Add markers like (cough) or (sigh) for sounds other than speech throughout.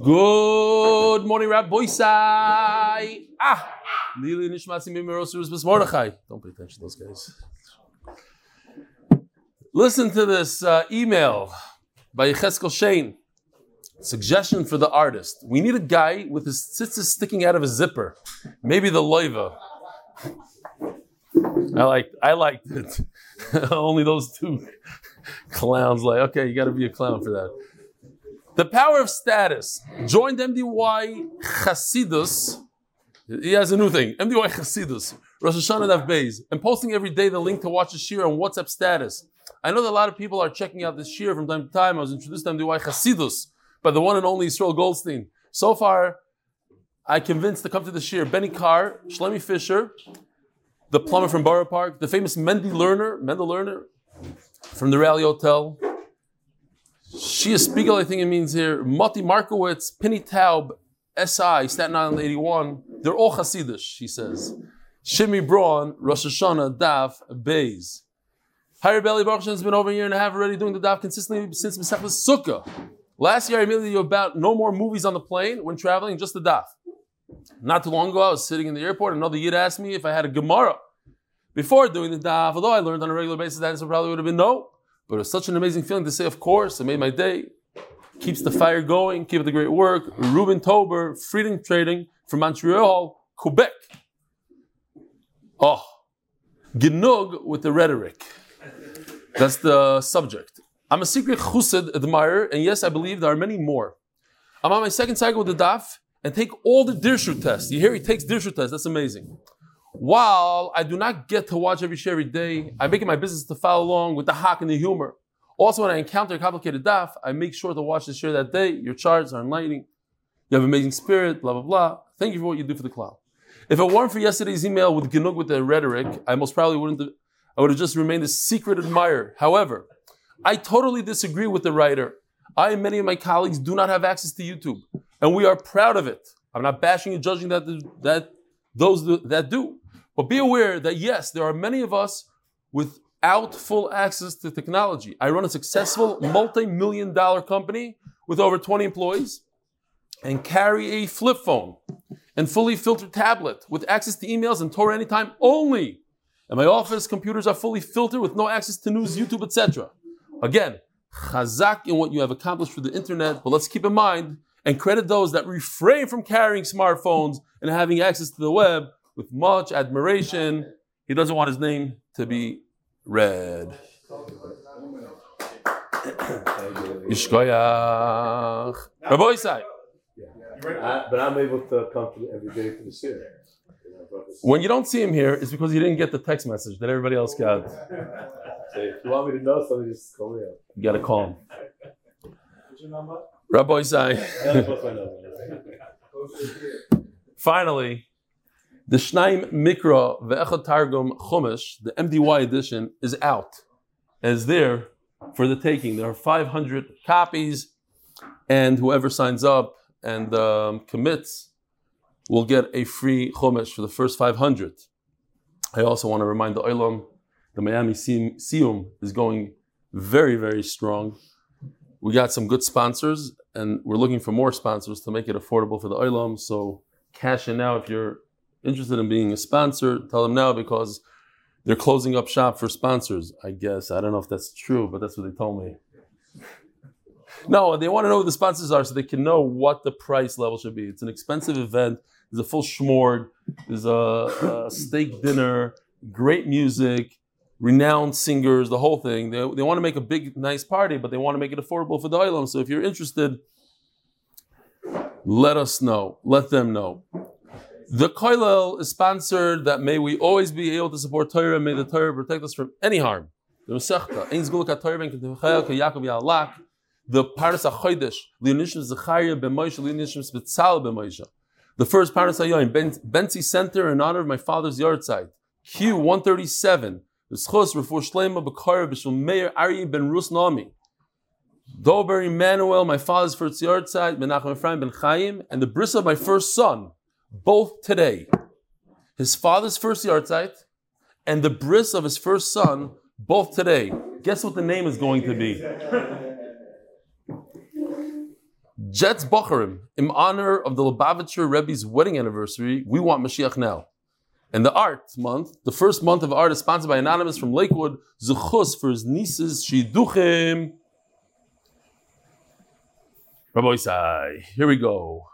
Good morning, Rabbi Boisai. Ah, Lili Nishmasi Mimirosirus Bas Mordechai. Don't pay attention to those guys. Listen to this uh, email by Yecheskel Shane. Suggestion for the artist. We need a guy with his tzitzis sticking out of his zipper. Maybe the loiva. I liked, I liked it. (laughs) Only those two (laughs) clowns like, okay, you got to be a clown for that. The power of status. Joined MDY Chasidus. He has a new thing. MDY Chasidus. Rosh Hashanah Daf Beis. And posting every day the link to watch the shiur on WhatsApp status. I know that a lot of people are checking out this shiur from time to time. I was introduced to MDY Chasidus by the one and only Israel Goldstein. So far, I convinced to come to the shiur Benny Carr, Shlemi Fisher, the plumber from Borough Park, the famous Mendy Lerner, Mendel Lerner from the Rally Hotel, Shia Spiegel, I think it means here, Mati Markowitz, Penny Taub, SI, Staten Island 81, they're all Hasidish, she says. Shimi Braun, Rosh Hashanah, Daf, Beis. Higher Belly Baruch has been over a year and a half already doing the Daf consistently since Mesechus Sukkah. Last year I immediately you about no more movies on the plane when traveling, just the Daf. Not too long ago, I was sitting in the airport, another Yid asked me if I had a Gemara. Before doing the Daf, although I learned on a regular basis, that answer probably would have been no. But it's such an amazing feeling to say, of course, it made my day. Keeps the fire going, keep the great work. Ruben Tober, Freedom Trading from Montreal, Quebec. Oh, Genug with the rhetoric. That's the subject. I'm a secret chused admirer, and yes, I believe there are many more. I'm on my second cycle with the daf and take all the dirshu tests. You hear he takes dirshu tests. That's amazing. While I do not get to watch every share every day, I make it my business to follow along with the hack and the humor. Also, when I encounter a complicated daf, I make sure to watch the share that day. Your charts are enlightening. You have amazing spirit, blah, blah, blah. Thank you for what you do for the cloud. If it weren't for yesterday's email with Genug with the rhetoric, I most probably wouldn't have, I would have just remained a secret admirer. However, I totally disagree with the writer. I and many of my colleagues do not have access to YouTube, and we are proud of it. I'm not bashing and judging that, that those that do. But be aware that yes, there are many of us without full access to technology. I run a successful multi-million dollar company with over 20 employees and carry a flip phone and fully filtered tablet with access to emails and Torah anytime only. And my office computers are fully filtered with no access to news, YouTube, etc. Again, chazak in what you have accomplished through the internet, but let's keep in mind and credit those that refrain from carrying smartphones and having access to the web with much admiration. He doesn't want his name to be read. (coughs) Yishkoyach. Rabbi Isai. But I'm able to come to every day to the city. When you don't see him here, it's because you didn't get the text message that everybody else got. So if you want me to know something, just call me up. You got to call him. What's your number? Rabbi Isai. That's what I know. Finally, the Shnaim Mikra Ve'echad Targum Chumash, the MDY edition, is out. And is there for the taking. There are 500 copies, and whoever signs up and um, commits will get a free Chumash for the first 500. I also want to remind the Olam, the Miami Sium is going very, very strong. We got some good sponsors, and we're looking for more sponsors to make it affordable for the Olam. So cash in now if you're interested in being a sponsor. Tell them now because they're closing up shop for sponsors. I guess I don't know if that's true, but that's what they told me. (laughs) No, they want to know who the sponsors are so they can know what the price level should be. It's an expensive event. There's a full schmorg. There's a, a steak dinner, great music, renowned singers, the whole thing. They, they want to make a big, nice party, but they want to make it affordable for the Olam. So if you're interested, let us know. Let them know. The Koilel is sponsored that may we always be able to support Torah. May the Torah protect us from any harm. The Masechta, Ein Zgulka Torah the Leonishim Zecharia Ben Leonishim The first Paras HaYoyim, Bensi Center in honor of my father's yard site. Q137, V'schos refor shlema b'kar b'shul meir ben Rus Nami. Dober Emmanuel, my father's first yahrzeit, Menachem Ephraim ben Chaim, and the bris of my first son, both today. His father's first yahrzeit and the bris of his first son, both today. Guess what the name is going to be? Jets Bocharim, in honor of the Lubavitcher Rebbe's wedding anniversary, we want Mashiach now. And the art month, the first month of art is sponsored by Anonymous from Lakewood, Zuchus for his nieces, Shiduchim. Rabbi Isai, here we go.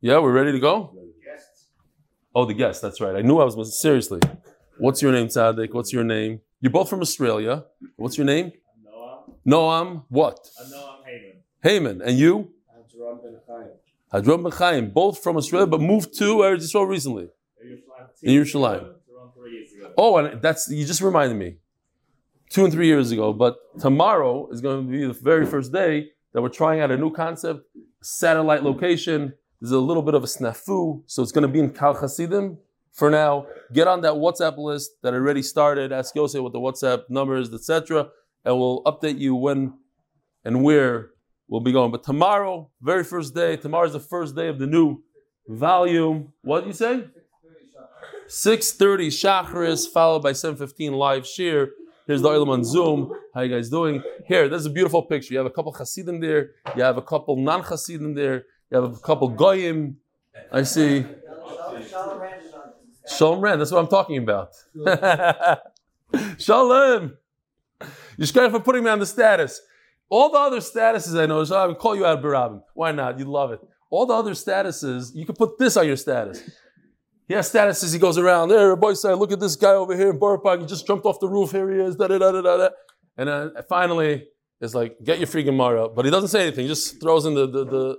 Yeah, we're ready to go? Oh, the guest, that's right. I knew I was, seriously. What's your name, Tzaddik? What's your name? You're both from Australia. What's your name? Noah. Noam, what? I'm Noam Heyman. Heyman. And you? I'm Ben Chaim. Hadron Ben Chaim, both from Australia, but moved to Eretz Yisrael recently. In Yerushalayim. Around three years ago. Oh, and that's you just reminded me. Two and three years ago, but tomorrow is going to be the very first day that we're trying out a new concept, satellite location. There's a little bit of a snafu, so it's going to be in Kal Hasidim for now. Get on that WhatsApp list that I already started. Ask Yosef what the WhatsApp numbers, etc., and we'll update you when and where we'll be going. But tomorrow, very first day, tomorrow's the first day of the new volume. What did you say? 6.30 Shachris, followed by 7.15 live share. Here's the Olam on Zoom. How you guys doing? Here, there's a beautiful picture. You have a couple Hasidim there. You have a couple non-Hasidim there. You have a couple Goyim. I see. Shalom Rand, that's what I'm talking about. (laughs) Shalom. Yishkar for putting me on the status. All the other statuses I know, I would call you out Barabim. Why not? You'd love it. All the other statuses, you could put this on your status. He has statuses, he goes around, there, boy say, look at this guy over here in Borough Park, he just jumped off the roof, here he is, da da da da da. And then finally, it's like, get your free Gemara. But he doesn't say anything, he just throws in the, the, the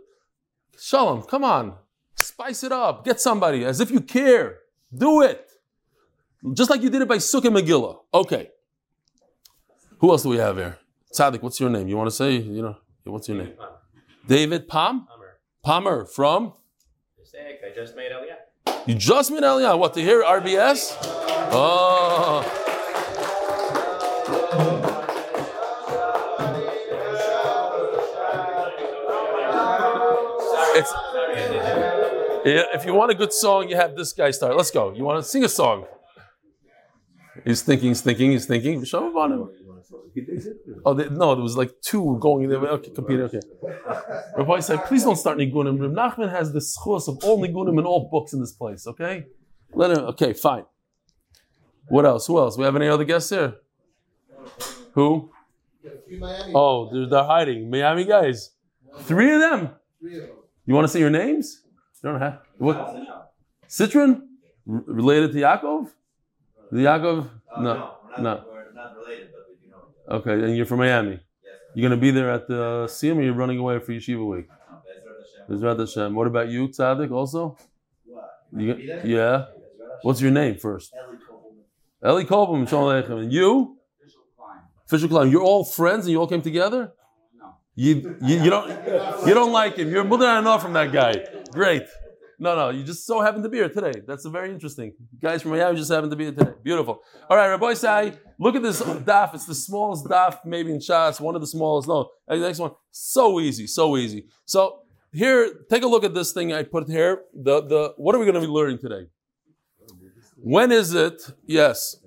Shalom, come on, spice it up, get somebody, as if you care. Do it. Just like you did it by Sukkah Megillah. Okay. Who else do we have here? Tzaddik, what's your name? You want to say, you know, what's your name? David Palm? Hummer. Palmer from? Mistake. I just made Aliyah. You just made Aliyah. What, to hear RBS? Oh. It's, if you want a good song, you have this guy start. Let's go. You want to sing a song? He's thinking, he's thinking, he's thinking. Him. He thinks it. Oh, they, no, there was like two going in there. Okay, computer, okay. Rabbi said, please don't start Nigunim. Reb Nachman has the schus of all Nigunim and all books in this place, okay? Let him, okay, fine. What else? Who else? We have any other guests here? Who? Oh, they're, they're hiding. Miami guys. Three of them. You want to say your names? You don't have. What? Citron? R- related to Yaakov? The Yaakov? Uh, No, no, we're no. not, we're not related, but we do know each other. Okay, and you're from Miami. Yes. You're gonna be there at the uh, Siyum or you're running away for Yeshiva week? Bezrat Hashem. What about you, Tzaddik, also? What? You, yeah. What's your name first? Eli Kovelman. Eli Kolbum, And you? Fisher Klein. You're all friends and you all came together? No. You, you, you don't you don't like him. You're moving on off from that guy. Great. No, no, you just so happened to be here today. That's very interesting. Guys from Miami just happened to be here today. Beautiful. All right, Rabbi Sai, look at this (coughs) daf. It's the smallest daf, maybe in Shas, one of the smallest. No, uh, the next one. So easy, so easy. So here, take a look at this thing I put here. The the what are we going to be learning today? When is it? Yes.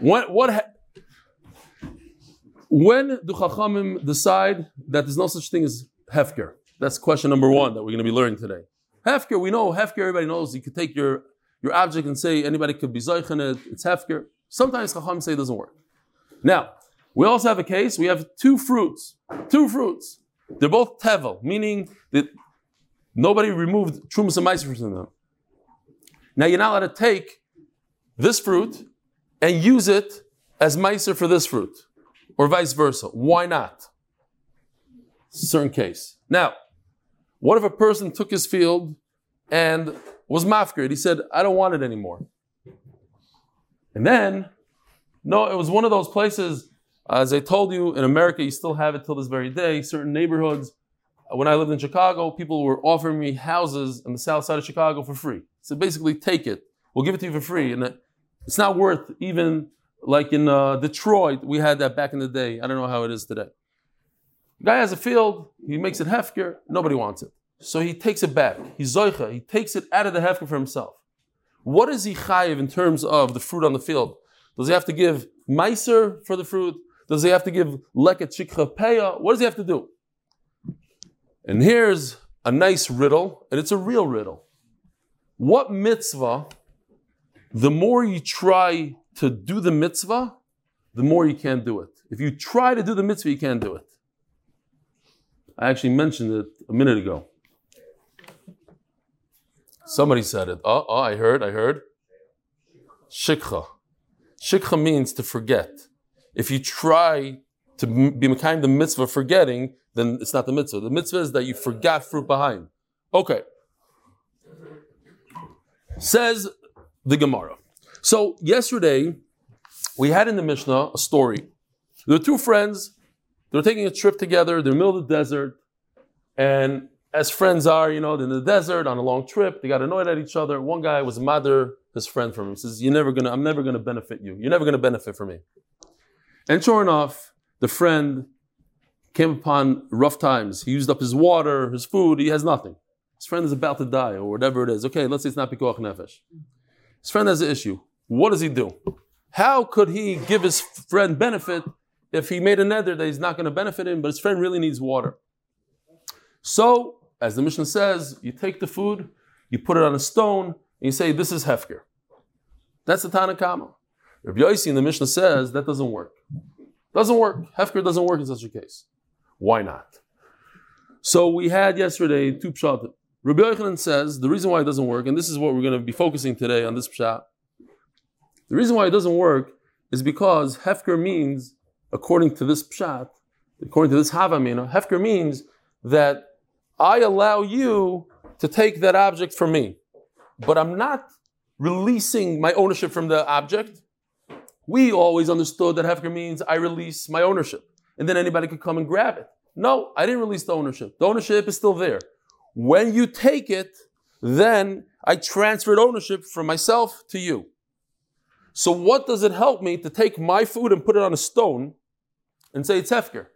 When what? Ha- when do Chachamim decide that there's no such thing as hefker? That's question number one that we're going to be learning today. Hefker, we know hefker. Everybody knows you could take your your object and say anybody could be it. It's hefker. Sometimes Chachamim say it doesn't work. Now we also have a case. We have two fruits. Two fruits. They're both tevel, meaning that nobody removed trumas and meiser from them. Now you're not allowed to take this fruit and use it as meiser for this fruit, or vice versa. Why not? Certain case. Now, what if a person took his field and was mafkir? He said, "I don't want it anymore." And then, no, it was one of those places. As I told you, in America, you still have it till this very day. Certain neighborhoods. When I lived in Chicago, people were offering me houses on the south side of Chicago for free. So basically, take it. We'll give it to you for free, and it's not worth even like in uh, Detroit. We had that back in the day. I don't know how it is today. Guy has a field. He makes it hefker. Nobody wants it, so he takes it back. He's zoicha. He takes it out of the hefker for himself. What is he chayiv in terms of the fruit on the field? Does he have to give meiser for the fruit? Does he have to give leket shikha peya? What does he have to do? And here's a nice riddle, and it's a real riddle. What mitzvah, the more you try to do the mitzvah, the more you can't do it. If you try to do the mitzvah, you can't do it. I actually mentioned it a minute ago. Somebody said it. Oh, oh I heard, I heard. Shikha. Shikha means to forget. If you try to be kind the mitzvah forgetting, then it's not the mitzvah. The mitzvah is that you forgot fruit behind. Okay. Says the Gemara. So yesterday we had in the Mishnah a story. Were two friends. They were taking a trip together. They're in the middle of the desert, and as friends are, you know, in the desert on a long trip, they got annoyed at each other. One guy was mother his friend from him. He says, "You're never gonna. I'm never gonna benefit you. You're never gonna benefit from me." And sure enough, the friend came upon rough times. He used up his water, his food. He has nothing. His friend is about to die, or whatever it is. Okay, let's say it's not pikuach nefesh. His friend has an issue. What does he do? How could he give his friend benefit if he made a nether that he's not going to benefit him, but his friend really needs water? So as the Mishnah says, you take the food, you put it on a stone, and you say, This is Hefker. That's the Tanakama. Rabbi Yossi in the Mishnah says that doesn't work. Doesn't work. Hefker doesn't work in such a case. Why not? So we had yesterday two pshat. Rabbi Yochanan says the reason why it doesn't work, and this is what we're going to be focusing today on this pshat. The reason why it doesn't work is because Hefker means, according to this pshat, according to this Havamina, Hefker means that I allow you to take that object from me, but I'm not releasing my ownership from the object. We always understood that Hefker means I release my ownership, and then anybody could come and grab it. No, I didn't release the ownership. The ownership is still there. When you take it, then I transferred ownership from myself to you. So, what does it help me to take my food and put it on a stone and say it's Hefker?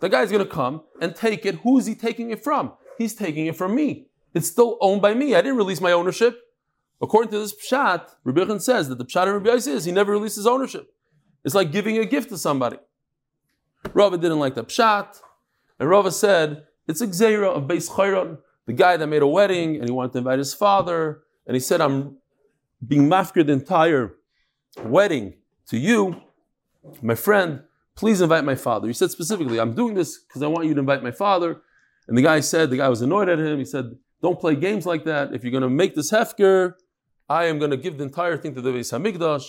The guy's going to come and take it. Who is he taking it from? He's taking it from me. It's still owned by me. I didn't release my ownership. According to this pshat, Rabbi says that the pshat of Rabbi is he never releases ownership. It's like giving a gift to somebody. Rava didn't like the pshat, and Rava said it's a gzeira of Beis Chayron, the guy that made a wedding and he wanted to invite his father, and he said, "I'm being mafkir the entire wedding to you, my friend. Please invite my father." He said specifically, "I'm doing this because I want you to invite my father." And the guy said, the guy was annoyed at him. He said, don't play games like that. If you're going to make this hefker, I am going to give the entire thing to the Beis Hamikdash.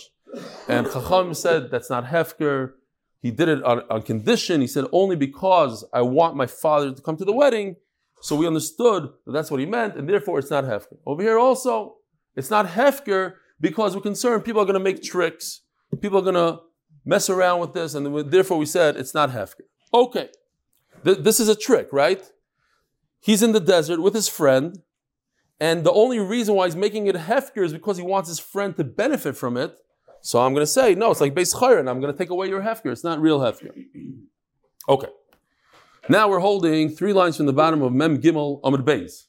And Chacham said, that's not hefker. He did it on, on condition. He said, only because I want my father to come to the wedding. So we understood that that's what he meant, and therefore it's not hefker. Over here also, it's not hefker because we're concerned people are going to make tricks. People are going to mess around with this, and therefore we said it's not hefker. Okay. Th- this is a trick, right? He's in the desert with his friend, and the only reason why he's making it hefker is because he wants his friend to benefit from it. So I'm going to say, no, it's like Beis Chayrin. I'm going to take away your hefker. It's not real hefker. Okay. Now we're holding three lines from the bottom of Mem Gimel Amud Beis.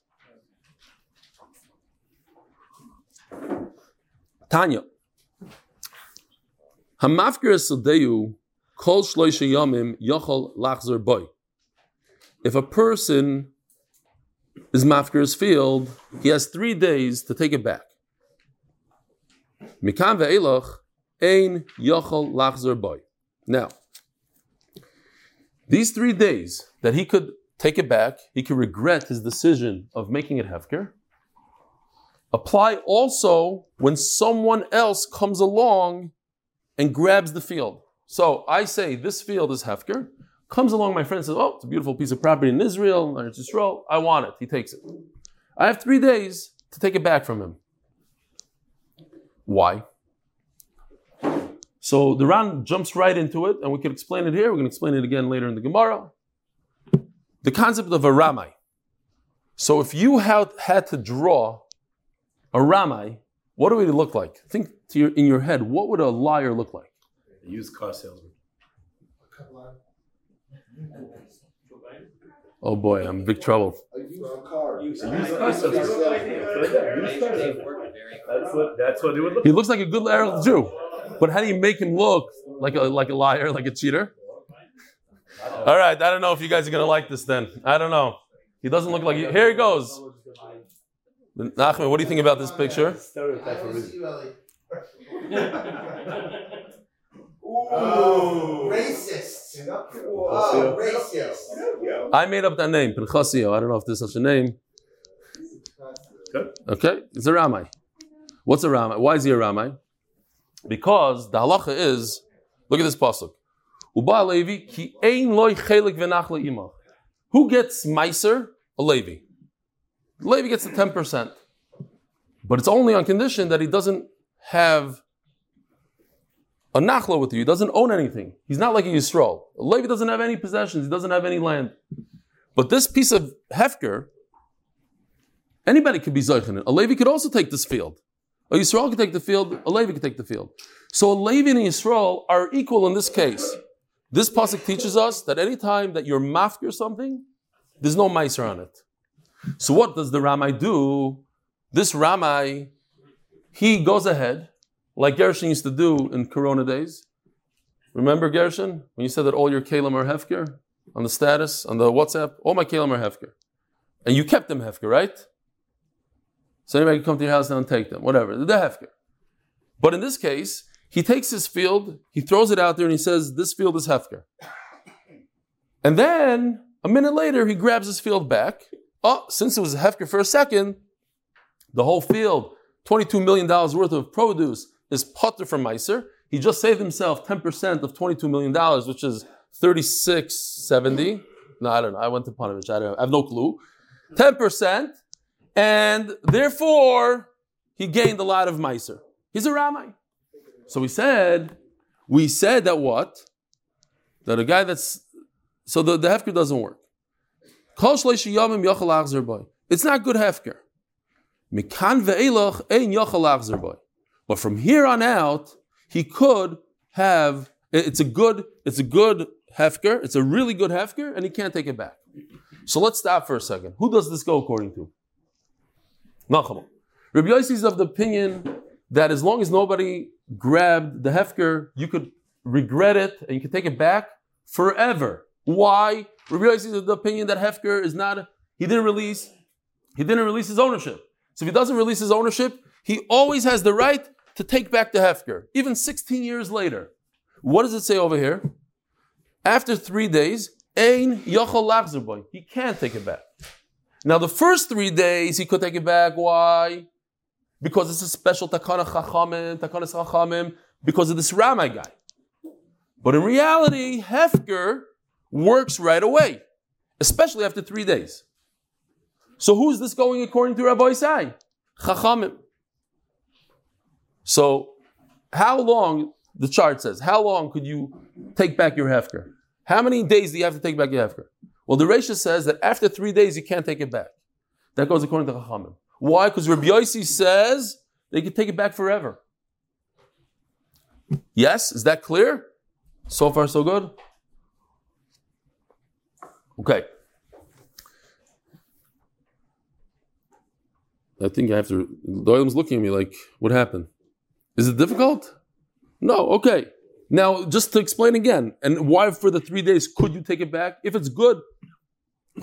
Tanya. Hamafkir Sadeyu Kol Shloisha Yomim Yochol Lachzer Boy. If a person is mafkir's field, he has three days to take it back. Mikan ve'elach ein yochel lachzer boy. Now, these three days that he could take it back, he could regret his decision of making it hefker, apply also when someone else comes along and grabs the field. So I say this field is hefker, Comes along my friend says, Oh, it's a beautiful piece of property in Israel, it's Israel. I want it. He takes it. I have three days to take it back from him. Why? So the Ran jumps right into it, and we can explain it here. We're going to explain it again later in the Gemara. The concept of a ramai. So if you had, had to draw a ramai, what do we look like? Think your, in your head, what would a liar look like? A used car salesman. Oh boy, I'm in big trouble. That's what, that's what it would look like. He looks like a good Arab Jew, but how do you make him look like a like a liar, like a cheater? All right, I don't know if you guys are gonna like this. Then I don't know. He doesn't look like. Here he goes. Nachman, what do you think about this oh, picture? Stereotype for. (laughs) Ooh, oh. racist. Oh, racist. I made up that name, Pinchasio. I don't know if there's such a name. Okay, it's a Ramai. What's a Ramai? Why is he a Ramai? Because the halacha is, look at this pasuk. Uba Levi ki ein loy chelik v'nach le'imach. Who gets meiser? A Levi. Levi gets the ten percent, but it's only on condition that he doesn't have a nachla with you. He doesn't own anything. He's not like a Yisrael. Levi doesn't have any possessions. He doesn't have any land. But this piece of hefker, anybody could be zoichin. A Levi could also take this field. A Yisrael could take the field. A Levi could take the field. So a Levi and a Yisrael are equal in this case. This pasuk teaches us that any time that you're mafkir something, there's no meiser on it. So what does the Ramai do? This Ramai, he goes ahead, like Gershon used to do in Corona days. Remember Gershon when you said that all your kalim are hefker on the status on the WhatsApp? All my kalim are hefker, and you kept them hefker, right? So anybody can come to your house now and take them, whatever. They're hefker. But in this case, he takes his field, he throws it out there, and he says, "This field is hefker." And then a minute later, he grabs his field back. Oh, since it was a hefker for a second, the whole field, $22 million worth of produce, is potter from Meiser. He just saved himself 10% of $22 million, which is 3670. No, I don't know. I went to Panovich. I, don't, I have no clue. 10%. And therefore, he gained a lot of Meiser. He's a Ramai. So we said, we said that what? That a guy that's, so the, the Hefker doesn't work. Kol shleishi yomim yochel achzer boy. It's not good hefker. Mikan ve'elach ein yochel boy. But from here on out, he could have. It's a good. It's a good hefker. It's a really good hefker, and he can't take it back. So let's stop for a second. Who does this go according to? Nachama. Rabbi Yossi is of the opinion that as long as nobody grabbed the hefker, you could regret it and you could take it back forever. Why? Rabbi Yossi is of the opinion that Hefker is not, he didn't release, he didn't release his ownership. So if he doesn't release his ownership, he always has the right to take back the Hefker, even 16 years later. What does it say over here? After three days, Ein Yochel Lachzerboy. He can't take it back. Now the first three days he could take it back. Why? Because it's a special takana chachamim, takana chachamim, because of this Ramai guy. But in reality, Hefker works right away, especially after three days. So who's this going according to Rabbi Isai? Chachamim. So how long, the chart says, how long could you take back your hefker? How many days do you have to take back your hefker? Well, the Resha says that after three days you can't take it back. That goes according to Chachamim. Why? Because Rabbi Yossi says they can take it back forever. Yes, is that clear? So far, so good. Okay. I think I have to. Doyle's looking at me like, what happened? Is it difficult? No. Okay. Now, just to explain again, and why for the three days could you take it back? If it's good,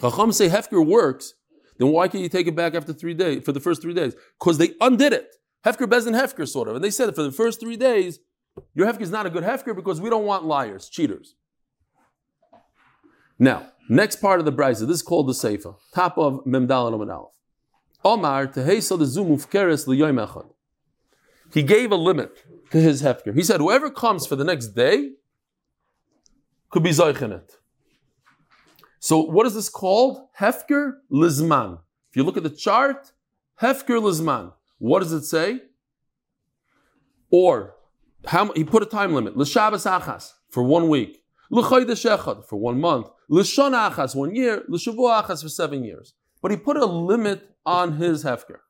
Chacham say Hefker works, then why can't you take it back after three days, for the first three days? Because they undid it. Hefker Bezin Hefker, sort of. And they said that for the first three days, your Hefker is not a good Hefker because we don't want liars, cheaters. Now, next part of the brisa. This is called the Seifa, top of Memdal and Aleph. Omar tehesa the zumuf keres liyoim echad. He gave a limit to his hefker. He said, whoever comes for the next day could be zoichin So what is this called? Hefker lizman. If you look at the chart, hefker lizman. What does it say? Or how he put a time limit. L'shabbos achas for one week. For one month. L'shon achas one year. L'shavua achas for seven years. But he put a limit on his hefker.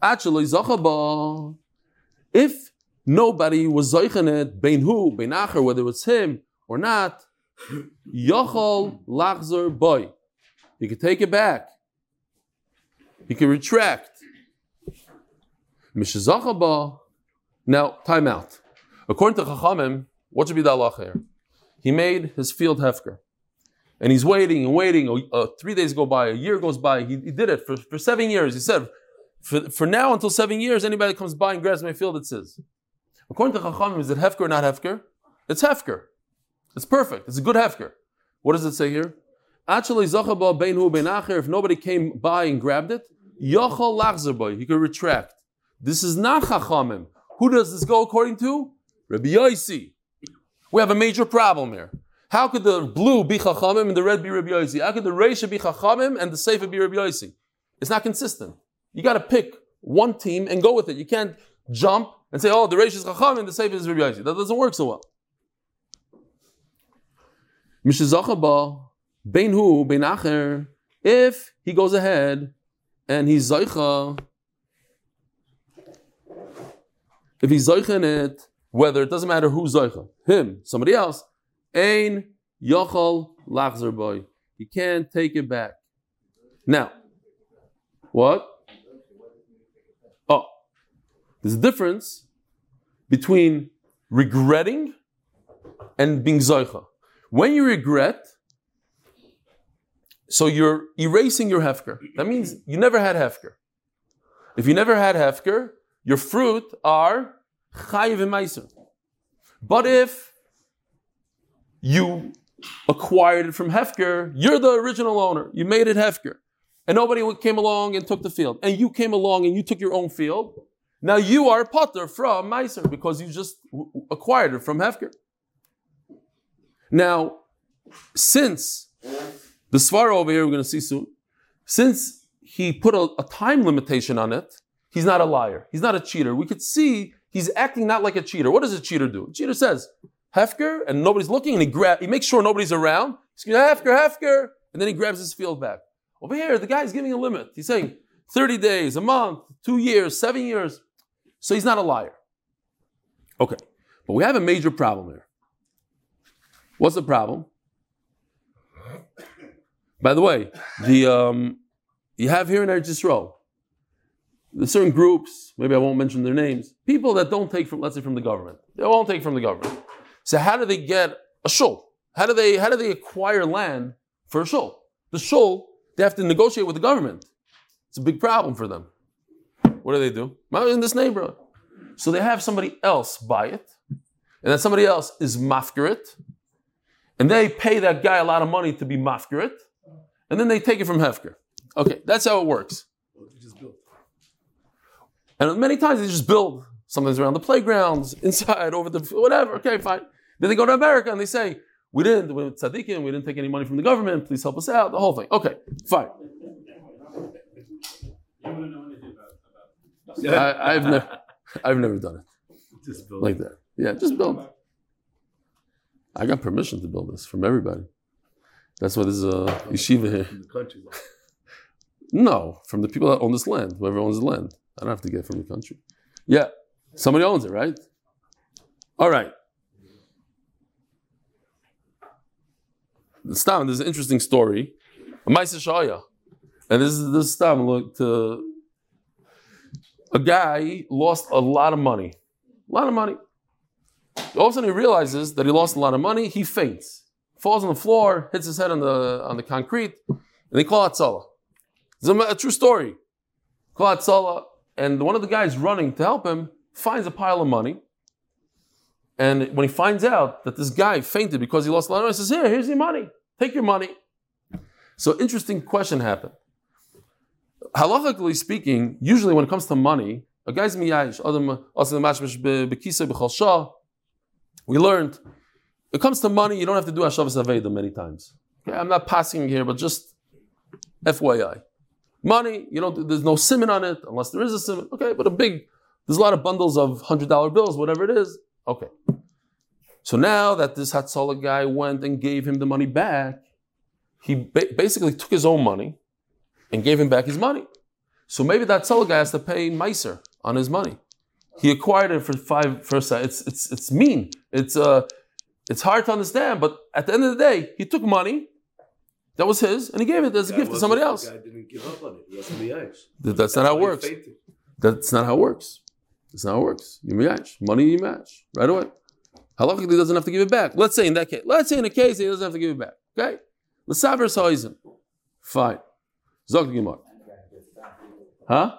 Actually, zachaba. If nobody was zoichen it, bein hu, bein acher, whether it was him or not, yochol lachzer boy. He could take it back. He could retract. Mishazachaba. Now, time out. According to Chachamim, what should be the halacha here? He made his field hefker. and he's waiting and waiting. Uh, three days go by, a year goes by. He, he did it for, for seven years. He said, for, for now until seven years, anybody that comes by and grabs my field, it says. According to Chachamim, is it hefker or not hefker? It's hefker. It's perfect. It's a good hefker. What does it say here? Actually, if nobody came by and grabbed it, yochol lachzer he could retract. This is not Chachamim. Who does this go according to? Rabbi Yossi. We have a major problem here. How could the blue be Chachamim and the red be Rabbi Yossi? How could the Reisha be Chachamim and the Seifa be Rabbi Yossi? It's not consistent. You got to pick one team and go with it. You can't jump and say, oh, the Reisha is Chachamim and the Seifa is Rabbi Yossi. That doesn't work so well. Mishizachaba, Bein Hu, Bein Acher, if he goes ahead and he's Zaycha, if he's Zaycha in it, whether it doesn't matter who's Zaycha, him, somebody else, Ein Yochol Lachzer Boy. He can't take it back. Now, what? Oh, there's a difference between regretting and being Zaycha. When you regret, so you're erasing your hefker. That means you never had hefker. If you never had hefker, your fruit are chayiv and. But if you acquired it from hefker, you're the original owner. You made it hefker, and nobody came along and took the field, and you came along and you took your own field. Now you are potter from meiser because you just acquired it from hefker. Now, since the Svara over here, we're going to see soon, since he put a, a, time limitation on it, he's not a liar. He's not a cheater. We could see he's acting not like a cheater. What does a cheater do? A cheater says, Hefker, and nobody's looking, and he grab, he makes sure nobody's around. He's Hefker, Hefker, and then he grabs his field back. Over here, the guy's giving a limit. He's saying 30 days, a month, two years, seven years. So he's not a liar. Okay. But we have a major problem here. What's the problem? By the way, the um, you have here in Eretz Yisrael, certain groups, maybe I won't mention their names, people that don't take from, let's say, from the government. They won't take from the government. So how do they get a shul? How do they how do they acquire land for a shul? The shul, they have to negotiate with the government. It's a big problem for them. What do they do? In this neighborhood. So they have somebody else buy it, and then somebody else is mafkir it, and they pay that guy a lot of money to be mafkirit, and then they take it from Hefker. Okay, that's how it works. And many times they just build. Sometimes around the playgrounds, (laughs) inside, over the whatever. Okay, fine. Then they go to America and they say, "We didn't with tzaddikim, we didn't take any money from the government. Please help us out." The whole thing. Okay, fine. I, have never, (laughs) I've never done it Just build like that. Yeah, just build. I got permission to build this from everybody. That's why there's a yeshiva here. From the country. (laughs) no, from the people that own this land, whoever owns the land. I don't have to get from the country. Yeah, somebody owns it, right? All right. Stam, there's an interesting story. A Maisa Shaya. And this is this Stam look uh, a guy lost a lot of money. A lot of money. All of a sudden he realizes that he lost a lot of money. He faints, falls on the floor, hits his head on the on the concrete, and they call Hatzalah. It's a, a true story. Call Hatzalah, and one of the guys running to help him finds a pile of money. And when he finds out that this guy fainted because he lost a lot of money, he says, Here, here's your money. Take your money. So interesting question happened. Halachically speaking, usually when it comes to money, a guy's miyayish, adam we learned, it comes to money, you don't have to do Hashavas Aveda many times. Okay, I'm not passing here, but just FYI. Money, you know, there's no simon on it, unless there is a simon. Okay, but a big, there's a lot of bundles of $100 bills, whatever it is. Okay. So now that this Hatzalah guy went and gave him the money back, he ba- basically took his own money and gave him back his money. So maybe that Hatzalah guy has to pay Meiser on his money. He acquired it for five first. It's it's it's mean. It's uh it's hard to understand. But at the end of the day, he took money that was his and he gave it as a gift to somebody else. guy didn't give up on it. He was That's not how it works. That's not how it works. That's not how it works. You match money. You match right away. Halachically doesn't have to give it back. Let's say in that case. Let's say in a case he doesn't have to give it back. Okay. L'saver soizen. Fine. Zog the Gemara. Huh?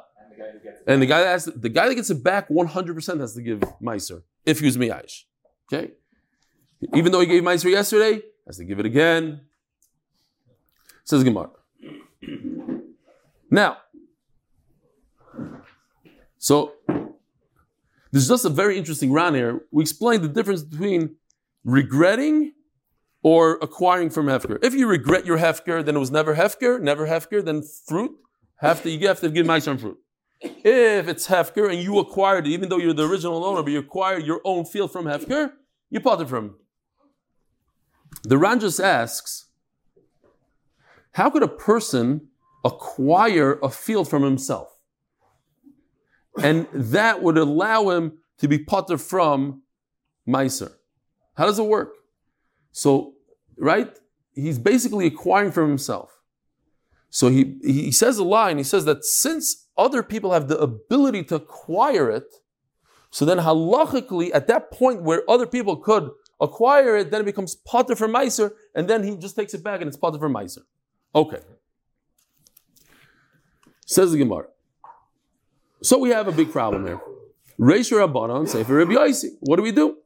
And the guy that has the guy that gets it back 100% has to give Meiser if he was Miyash. Okay? Even though he gave Meiser yesterday, has to give it again. Says Gemara. Now, so there's just a very interesting round here. We explained the difference between regretting or acquiring from Hefker. If you regret your Hefker, then it was never Hefker, never Hefker, then fruit. Have to, you have to give Meiser on fruit. If it's Hefker and you acquired it, even though you're the original owner, but you acquired your own field from Hefker, you bought it from. The Ran just asks, how could a person acquire a field from himself? And that would allow him to be potter from Meiser. How does it work? So, right? He's basically acquiring from himself. So he, he says a line, he says that since other people have the ability to acquire it, so then halachically, at that point where other people could acquire it, then it becomes potter for Meiser, and then he just takes it back and it's potter for Meiser. Okay. Says the Gemara. So we have a big problem here. Reish Rabbanon, say for Rabbi Yossi. What do we do?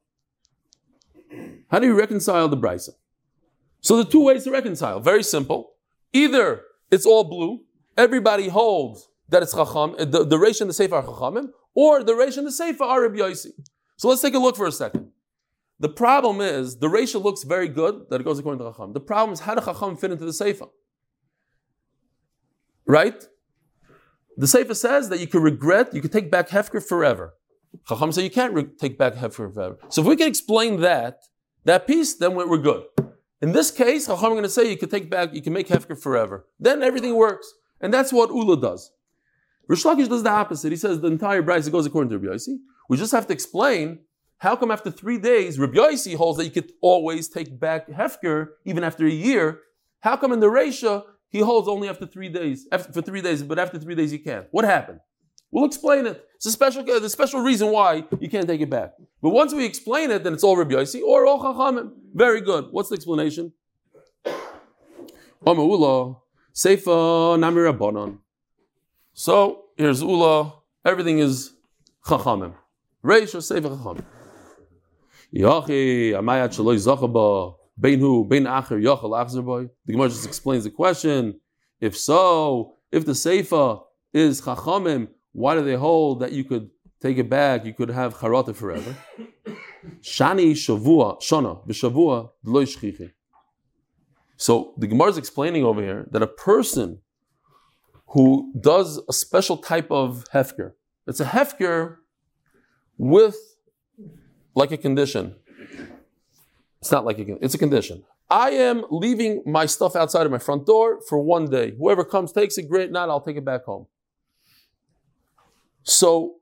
How do you reconcile the brisa? So the two ways to reconcile, very simple. Either it's all blue, everybody holds that it's Chacham, the, the Reish and the Seifa are Chachamim, or the Reish and the Seifa are Rabbi. So let's take a look for a second. The problem is, the Reisha looks very good, that it goes according to Chacham. The problem is, how do Chacham fit into the Seifa? Right? The Seifa says that you could regret, you could take back Hefker forever. Chacham say you can't re- take back Hefker forever. So if we can explain that, that piece, then we're, good. In this case, Chacham are going to say you can take back, you can make Hefker forever. Then everything works. And that's what Ula does. Reish Lakish does the opposite. He says the entire bride goes according to Rabbi Yossi. We just have to explain how come after three days, Rabbi Yossi holds that you could always take back Hefker even after a year. How come in the Resha he holds only after three days, after, for three days, but after three days he can't? What happened? We'll explain it. It's a special, uh, the special reason why you can't take it back. But once we explain it, then it's all Rabbi Yossi or all Chachamim. Very good. What's the explanation? Seifa Namir. So here's Ula. Everything is Chachamim. Reish or Seifa Chachamim. Yachi Amayat Shaloi Bein Hu Bein Acher Yachal Achzer Boy. The Gemara just explains the question. If so, if the Seifa is Chachamim, why do they hold that you could take it back? You could have Charata forever. (coughs) Shani Shavua Shana B'Shavua D'Loi Shchichi. So the Gemara is explaining over here that a person who does a special type of hefker, it's a hefker with like a condition. It's not like a it's a condition. I am leaving my stuff outside of my front door for one day. Whoever comes takes it, great. Not, I'll take it back home. So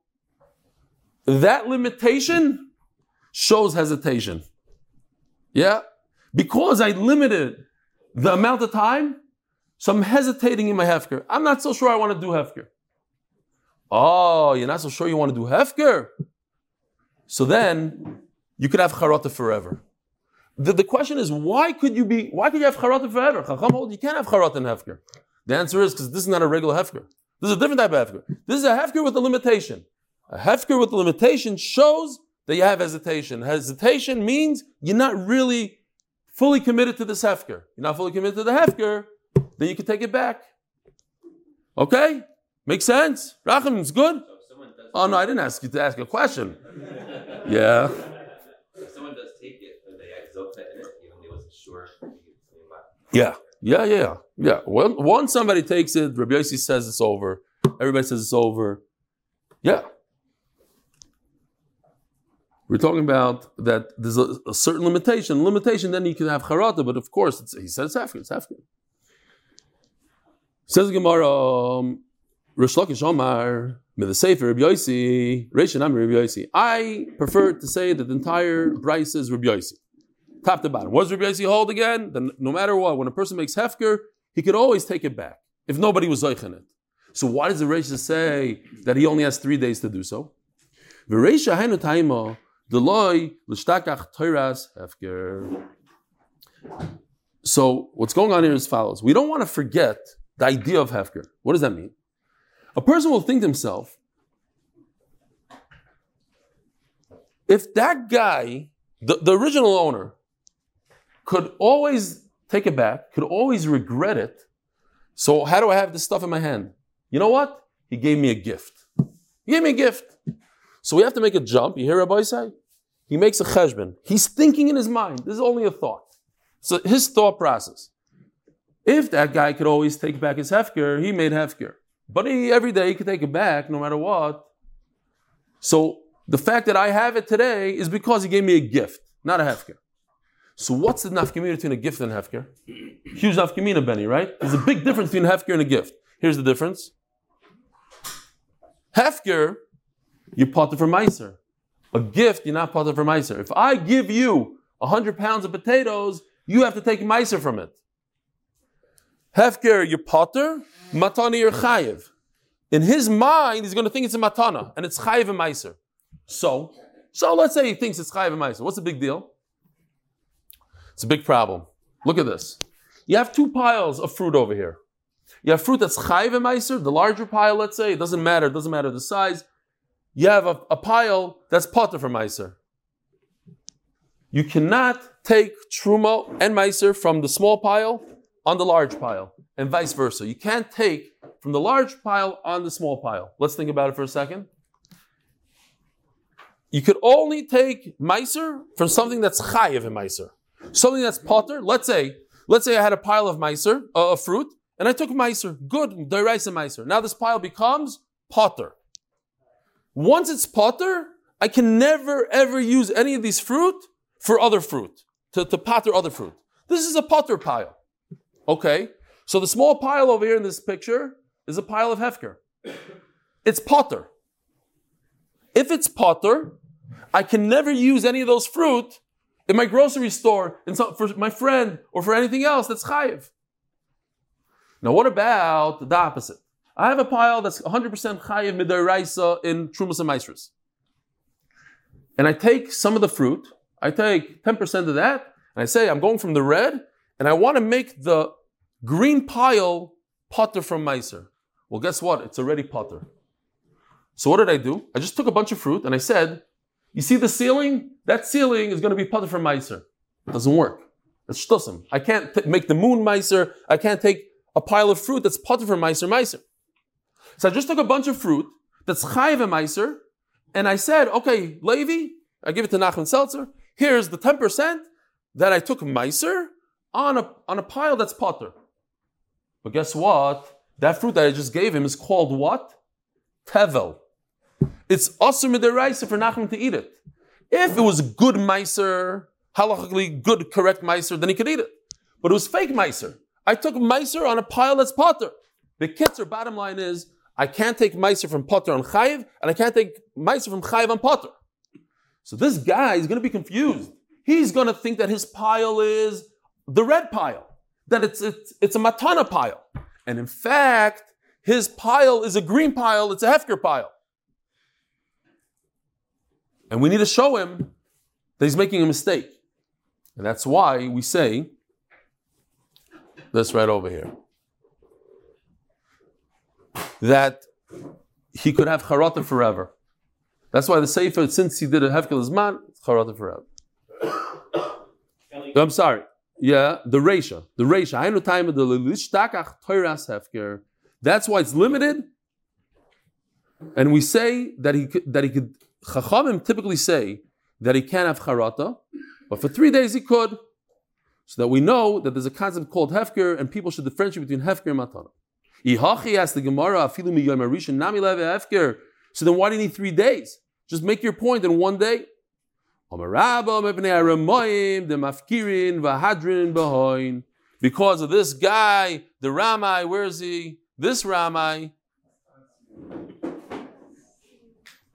that limitation shows hesitation. Yeah? Because I limited the amount of time, so I'm hesitating in my hefker. I'm not so sure I want to do hefker. Oh, you're not so sure you want to do hefker? So then you could have charata forever. The, the question is, why could you be? Why could you have charata forever? Chacham hold you can't have charata in hefker. The answer is because this is not a regular hefker. This is a different type of hefker. This is a hefker with a limitation. A hefker with a limitation shows that you have hesitation. Hesitation means you're not really fully committed to this hefker. You're not fully committed to the hefker, then you can take it back. Okay? Makes sense? Racham, it's good? Oh no, I didn't ask you to ask a question. (laughs) Yeah. If someone does take it, but they add Zokta in it, even though they wasn't sure. Yeah. Yeah, yeah, yeah. Well, once somebody takes it, Rabbi Yossi says it's over. Everybody says it's over. Yeah. We're talking about that there's a, a certain limitation. Limitation, then you can have charata, but of course, he says it's after. It's after. Says Gemara, um, Reish Lakish Omar, the Rabbi Yossi, Reish Rabbi Yossi. I prefer to say that the entire brisa is Rabbi Yossi. Top to bottom. What does Rabbi Yossi hold again? Then no matter what, when a person makes hefker, he could always take it back if nobody was zeichin it. So why does the Reish say that he only has three days to do so? V'reisha hainu taima deloi l'shtakach toiras hefker. So what's going on here is follows. We don't want to forget the idea of Hefker. What does that mean? A person will think to himself, if that guy, the, the original owner, could always take it back, could always regret it, so how do I have this stuff in my hand? You know what? He gave me a gift. He gave me a gift. So we have to make a jump. You hear Rabbi say? He makes a cheshbon. He's thinking in his mind. This is only a thought. So his thought process. If that guy could always take back his hefker, he made hefker. But he, every day he could take it back no matter what. So the fact that I have it today is because he gave me a gift, not a hefker. So what's the nafkamina between a gift and hefker? Huge nafkamina, Benny, right? There's a big difference between hefker and a gift. Here's the difference. Hefker, you potter for meiser. A gift, you're not potter for meiser. If I give you 100 pounds of potatoes, you have to take meiser from it. Hefker, you potter, matana, you're chayiv. In his mind, he's going to think it's a matana, and it's chayiv and meiser. So, so let's say he thinks it's chayiv and meiser. What's the big deal? It's a big problem. Look at this. You have two piles of fruit over here. You have fruit that's chayiv and the larger pile, let's say, it doesn't matter, it doesn't matter the size. You have a, a pile that's potter for meiser. You cannot take truma and meiser from the small pile on the large pile, and vice versa. You can't take from the large pile on the small pile. Let's think about it for a second. You could only take meiser from something that's chayiv meiser. Something that's potter. Let's say, let's say I had a pile of meiser, uh, of fruit, and I took meiser. Good, deraisa meiser. Now this pile becomes potter. Once it's potter, I can never ever use any of these fruit for other fruit, to, to potter other fruit. This is a potter pile. Okay, so the small pile over here in this picture is a pile of hefker. It's potter. If it's potter, I can never use any of those fruit in my grocery store, in some, for my friend, or for anything else that's chayiv. Now, what about the opposite? I have a pile that's 100% chayiv midaraisa in trumas and maestras. And I take some of the fruit, I take 10% of that, and I say, I'm going from the red, and I want to make the green pile potter from meiser. Well, guess what? It's already potter. So what did I do? I just took a bunch of fruit and I said, you see the ceiling? That ceiling is going to be potter from meiser. It doesn't work. It's shtusim. I can't t- make the moon meiser. I can't take a pile of fruit that's potter from meiser meiser. So I just took a bunch of fruit that's chayiv meiser, and I said, okay, Levi, I give it to Nachman Seltzer. Here's the 10% that I took meiser on a, on a pile that's potter. But guess what? That fruit that I just gave him is called what? Tevel. It's asur midiraisa for Nachman to eat it. If it was good meiser, halachically good, correct meiser, then he could eat it. But it was fake meiser. I took meiser on a pile that's potter. The kitzer, bottom line is, I can't take meiser from potter on chayiv, and I can't take meiser from chayiv on potter. So this guy is going to be confused. He's going to think that his pile is the red pile, that it's, it's, it's a matana pile. And in fact, his pile is a green pile, it's a hefker pile. And we need to show him that he's making a mistake. And that's why we say this right over here. That he could have charata forever. That's why the Sefer, since he did a hefker zman, it's charata forever. (coughs) I'm sorry. Yeah, the Reisha. The Reisha. I know time of the Hefker. That's why it's limited. And we say that he could, that he could Chachamim typically say that he can't have charata, but for three days he could. So that we know that there's a concept called hefker, and people should differentiate between hefker and matana. Ihachi asked the Gemara, afilu mi arishin nami hefker. So then why do you need three days? Just make your point in one day. Because of this guy, the Ramai, where is he? This Ramai.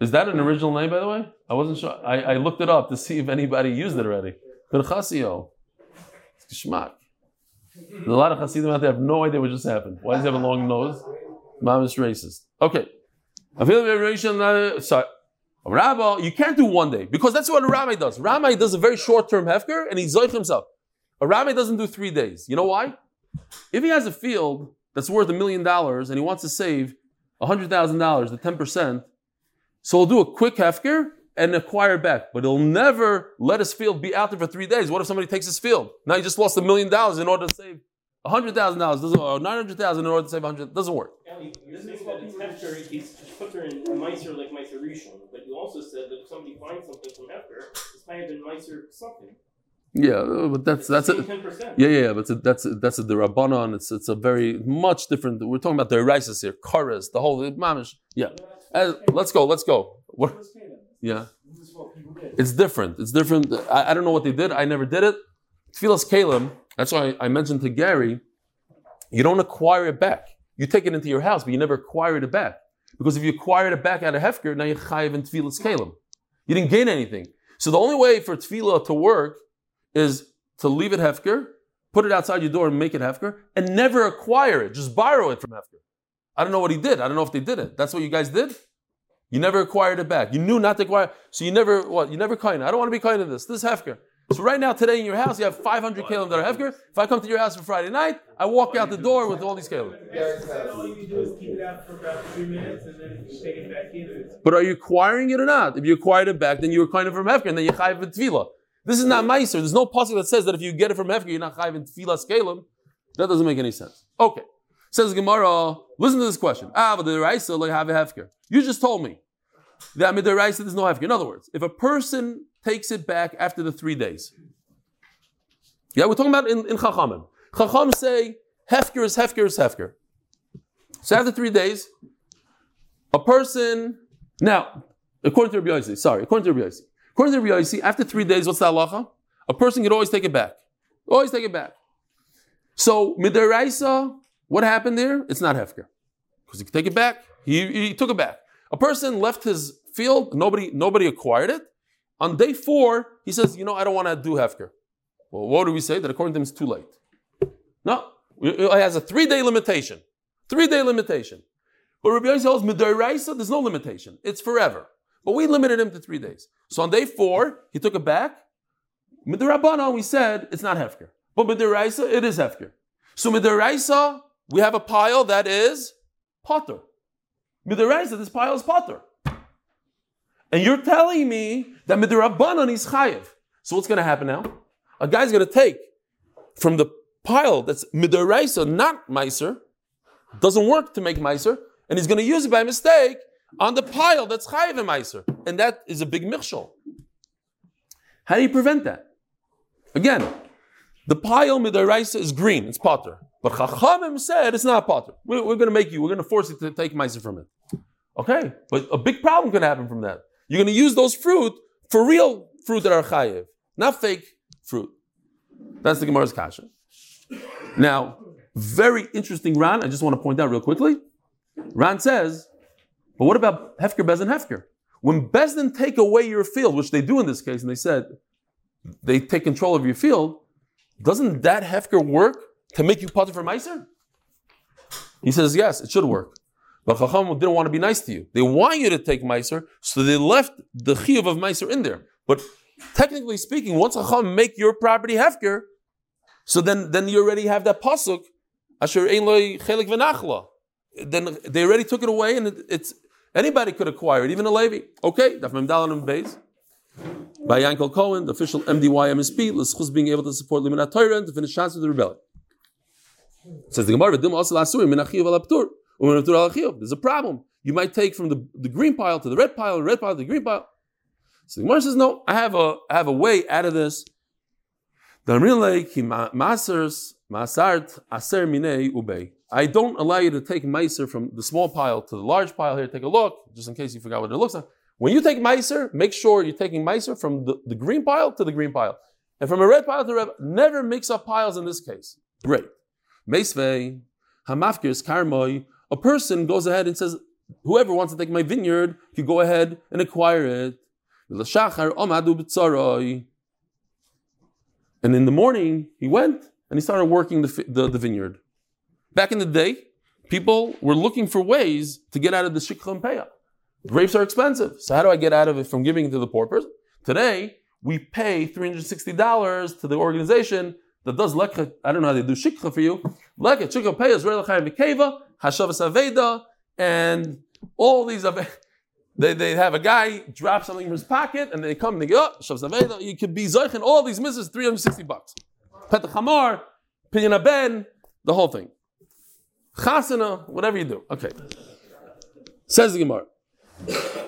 Is that an original name, by the way? I wasn't sure. I, I looked it up to see if anybody used it already. Chasio. Geschmack. There's a lot of Hasidim out there have no idea what just happened. Why does he have a long nose? Mom is racist. Okay. A feel. Sorry. Rabbi, you can't do one day because that's what a rabbi does. Rabbi does a very short term hefker and he zoich himself. A rabbi doesn't do three days. You know why? If he has a field that's worth a million dollars and he wants to save $100,000, the 10%, so we'll do a quick hefker and acquire back. But he'll never let his field be out there for three days. What if somebody takes his field? Now he just lost a million dollars in order to save a $100,000, doesn't, or 900000 in order to save 100 doesn't work. Ellie, you're saying that it's Hefker, he's just put her in a Meiser like Meiser Rishon, but you also said that if somebody finds something from Hefker, it's higher than Meiser something. Yeah, but that's that's it. Ten percent. Yeah, yeah, yeah, but a, that's a, that's a derabbanon. It's it's a very much different. We're talking about the erisis here, karas, the whole mamish. Yeah, Uh, let's go, let's go. What? Yeah, it's different. It's different. I, I don't know what they did. I never did it. Tfilas kalim. That's why I, I mentioned to Gary. You don't acquire it back. You take it into your house, but you never acquire it back. Because if you acquired it back out of hefker, now you're chayiv in tevilas kalim. You didn't gain anything. So the only way for tevilah to work is to leave it hefker, put it outside your door and make it hefker, and never acquire it. Just borrow it from hefker. I don't know what he did. I don't know if they did it. That's what you guys did. You never acquired it back. You knew not to acquire. So you never what? You never kind. I don't want to be kind of this. This is hefker. So right now, today in your house, you have 500 kalim that are hefker. If I come to your house for Friday night, I walk out the door with all these kalim. All you do is keep it out for about three minutes and then you take it back in. It's But are you acquiring it or not? If you acquired it back, then you were kind of from hefker, and then you chayiv in tevilah. This is not meiser. There's no passage that says that if you get it from hefker, you're not chayiv in tevilah kalim. That doesn't make any sense. Okay. Says Gemara, listen to this question. Ah. You just told me that with the Raisa there's no hefker. In other words, if a person takes it back after the three days, yeah, we're talking about in, in Chachamim. Chacham say hefker is hefker is hefker. So after three days, a person now, according to Rabbi Yossi, sorry, according to Rabbi Yossi, according to Rabbi Yossi, after three days, what's the halacha? A person can always take it back. Always take it back. So midaraisa, what happened there? It's not hefker because he can take it back. He, he took it back. A person left his field. Nobody nobody acquired it. On day four, he says, "You know, I don't want to do hefker." Well, what do we say? That according to him, it's too late. No, it has a three day limitation. Three day limitation. But Rabbi Yossi holds midaraisa. There's no limitation. It's forever. But we limited him to three days. So on day four, he took it back. Midarabana, we said it's not hefker. But midaraisa, it is hefker. So midaraisa, we have a pile that is potter. Midaraisa, this pile is potter. And you're telling me that midarabanan is chayiv. So what's going to happen now? A guy's going to take from the pile that's midaraisa, not meiser, doesn't work to make meiser, and he's going to use it by mistake on the pile that's chayiv and meiser, and that is a big michshol. How do you prevent that? Again, the pile midaraisa is green, it's potter. But Chachamim said it's not potter. We're, we're going to make you, we're going to force you to take meiser from it. Okay, but a big problem can happen from that. You're going to use those fruit for real fruit that are chayiv, not fake fruit. That's the Gemara's kasha. Now, very interesting Ran, I just want to point out real quickly. Ran says, but what about Hefker, Beis Din, Hefker? When Beis Din take away your field, which they do in this case, and they said they take control of your field, doesn't that Hefker work to make you potter for Meiser? He says, yes, it should work. But Chacham didn't want to be nice to you. They want you to take Meiser, so they left the Chiyuv of Meiser in there. But technically speaking, once Chacham make your property Hefker, so then, then you already have that pasuk, Asher ein loy chelik v'nachla. Then they already took it away, and it, it's anybody could acquire it, even a Levi. Okay, Daf Mem Beis. By Yankel Cohen, the official MDY MSP, l'schus being able to support Liminat Torah and to finish chance of the rebellion. Says the Gemara, "V'dim also lasurim min achiyav al aptur, u'min aptur al achiyav." There's a problem. You might take from the, the green pile to the red pile, the red pile to the green pile. So the Gemara says, "No, I have a I have a way out of this." I don't allow you to take meiser from the small pile to the large pile. Here, take a look, just in case you forgot what it looks like. When you take meiser, make sure you're taking meiser from the, the green pile to the green pile, and from a red pile to red. Never mix up piles in this case. Great. Meisvei hamafkir karmoi. A person goes ahead and says, "Whoever wants to take my vineyard, you go ahead and acquire it." And in the morning, he went and he started working the, the, the vineyard. Back in the day, people were looking for ways to get out of the shikha peah. Grapes are expensive. So how do I get out of it from giving it to the poor person? Today, we pay $360 to the organization that does lekha, I don't know how they do shikha for you. Lekha, shikha pay is relachayim v'keva, hashavas aveda, and all these ave- (laughs) they, they have a guy drop something from his pocket and they come and they go, oh, shavas aveda, you could be zoich all these misses, 360 bucks. Petach hamar, pinyan ben, the whole thing. Chasana, whatever you do. Okay. Says the Gemara. (laughs)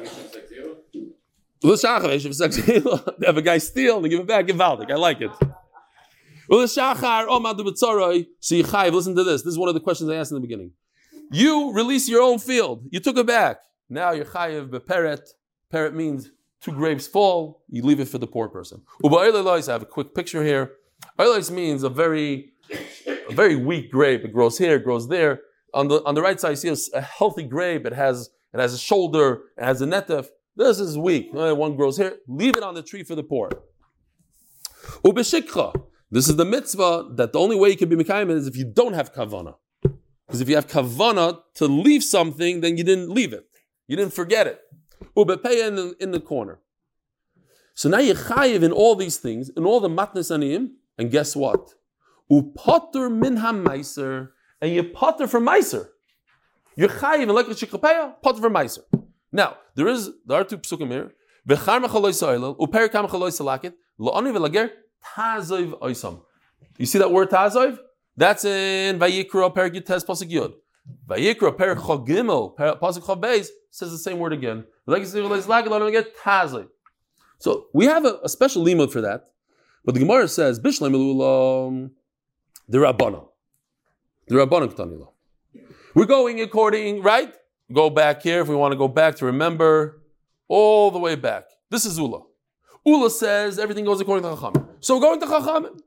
They have a guy steal and they give it back. Givaldik. I like it. So you chayiv. Listen to this. This is one of the questions I asked in the beginning. You release your own field. You took it back. Now you're chayiv beperet. Peret means two grapes fall. You leave it for the poor person. I have a quick picture here. Oilos means a very, a very weak grape. It grows here, it grows there. On the on the right side, you see a, healthy grape. It has it has a shoulder. It has a netef. This is weak. One grows here. Leave it on the tree for the poor. Ubeshikcha. This is the mitzvah that the only way you can be mekayim is if you don't have kavana. Because if you have kavana to leave something, then you didn't leave it. You didn't forget it. Ubepeya in the, in the corner. So now you're chayiv in all these things, in all the matnas aniyim, and guess what? Upotter min ha-meiser, and you potter from meiser. You're chayiv in like a shikapeya, potter from meiser. Now, there is, there are two psukim here. Tazov oisam. You see that word tazov? That's in Vayikra, Perik Yutes, Pasuk Yud. Vayikra, Perik Chog Pasuk Chog says the same word again. Like you say, "Leis lagid, lo'oni v'lager, tazov. So we have a, a special limud for that. But the Gemara says, Bishlem elulam, the Rabbanon. The Rabbanon Ktanilo. We're going according, right? Go back here if we want to go back to remember all the way back. This is Ula. Ula says everything goes according to Chachamim. So going to Chachamim.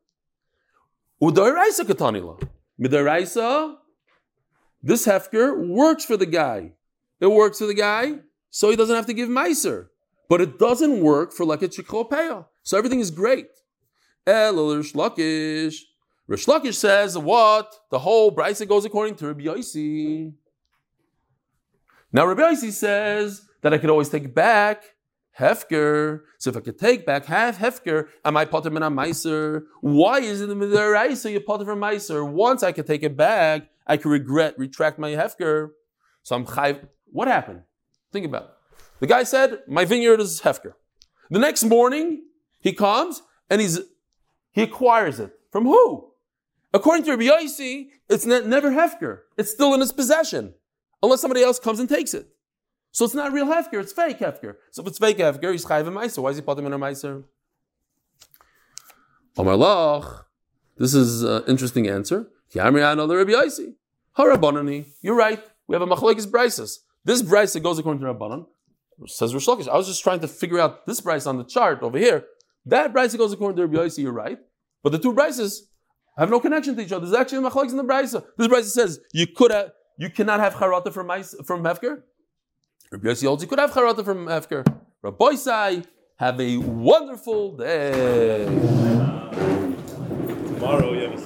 Udoiraisa Katanila. Midoraisa, this hefker works for the guy. It works for the guy, so he doesn't have to give Meiser. But it doesn't work for like a Chikropeya. So everything is great. El Reish Lakish. Reish Lakish says what? The whole Brisa goes according to Rabbi Yossi. Now Rabbi Yossi says that I could always take back Hefker. So if I could take back half Hefker, am I potter min meiser? Why is it in the Midaraisa you potter from meiser? Once I could take it back, I could regret, retract my Hefker. So I'm chayv. What happened? Think about it. The guy said, My vineyard is Hefker. The next morning, he comes and he's he acquires it. From who? According to Rabbi Yossi, it's ne- never Hefker. It's still in his possession. Unless somebody else comes and takes it. So it's not real Hefker, it's fake Hefker. So if it's fake Hefker, he's Chayiv and Meiser. Why is he Potem in a Meiser? Omar Lach. This is an interesting answer. You're right. We have a Machlekes Brises. This Brisa goes according to Rabbanan. Says Reish Lakish. I was just trying to figure out this Brisa on the chart over here. That Brisa goes according to Rabbi you're right. But the two Bryces have no connection to each other. There's actually a Machlekes in the Brisa. This Brisa says you could have, you cannot have Charata from from Hefker. Rabbi Yossi holds you could have Charata from Hefker. Rabbi Sai, have a wonderful day. Tomorrow you have a